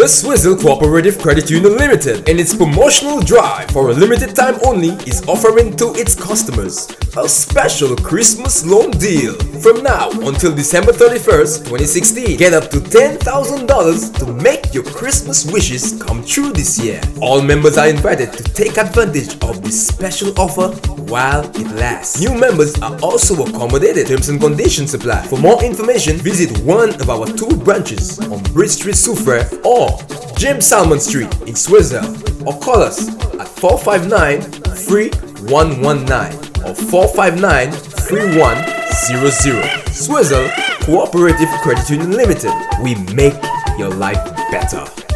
The Choiseul Cooperative Credit Union Limited, in its promotional drive for a limited time only, is offering to its customers a special Christmas loan deal. From now until December 31st, 2016, get up to $10,000 to make your Christmas wishes come true this year. All members are invited to take advantage of this special offer while it lasts. New members are also accommodated. Terms and conditions apply. For more information, visit one of our two branches on Bridge Street, Soufriere or James Salmon Street in Switzerland or call us at 459 3119 or 459 3100. Choiseul Cooperative Credit Union Limited. We make your life better.